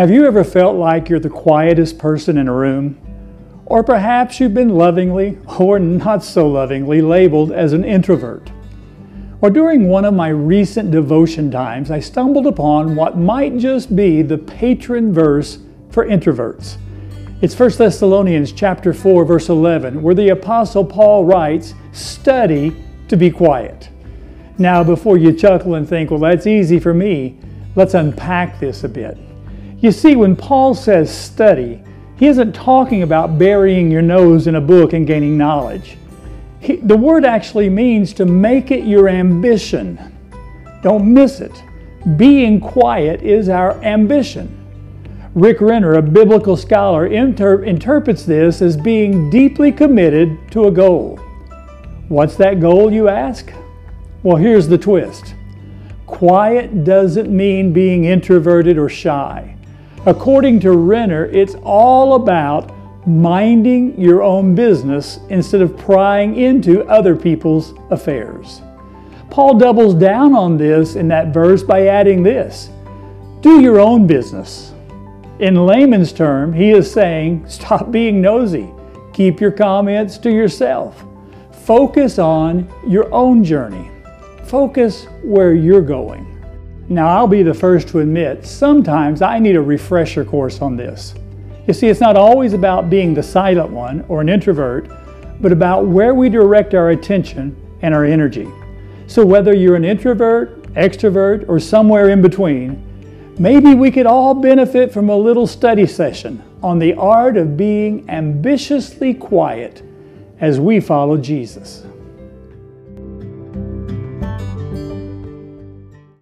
Have you ever felt like you're the quietest person in a room? Or perhaps you've been lovingly, or not so lovingly, labeled as an introvert. Or during one of my recent devotion times, I stumbled upon what might just be the patron verse for introverts. It's 1 Thessalonians chapter 4 verse 11 where the apostle Paul writes, "Study to be quiet." Now, before you chuckle and think, "Well, that's easy for me," let's unpack this a bit. You see, when Paul says study, he isn't talking about burying your nose in a book and gaining knowledge. He, the word actually means to make it your ambition. Don't miss it. Being quiet is our ambition. Rick Renner, a biblical scholar, inter- interprets this as being deeply committed to a goal. What's that goal, you ask? Well, here's the twist quiet doesn't mean being introverted or shy. According to Renner, it's all about minding your own business instead of prying into other people's affairs. Paul doubles down on this in that verse by adding this Do your own business. In layman's term, he is saying, stop being nosy. Keep your comments to yourself. Focus on your own journey. Focus where you're going. Now, I'll be the first to admit, sometimes I need a refresher course on this. You see, it's not always about being the silent one or an introvert, but about where we direct our attention and our energy. So, whether you're an introvert, extrovert, or somewhere in between, maybe we could all benefit from a little study session on the art of being ambitiously quiet as we follow Jesus.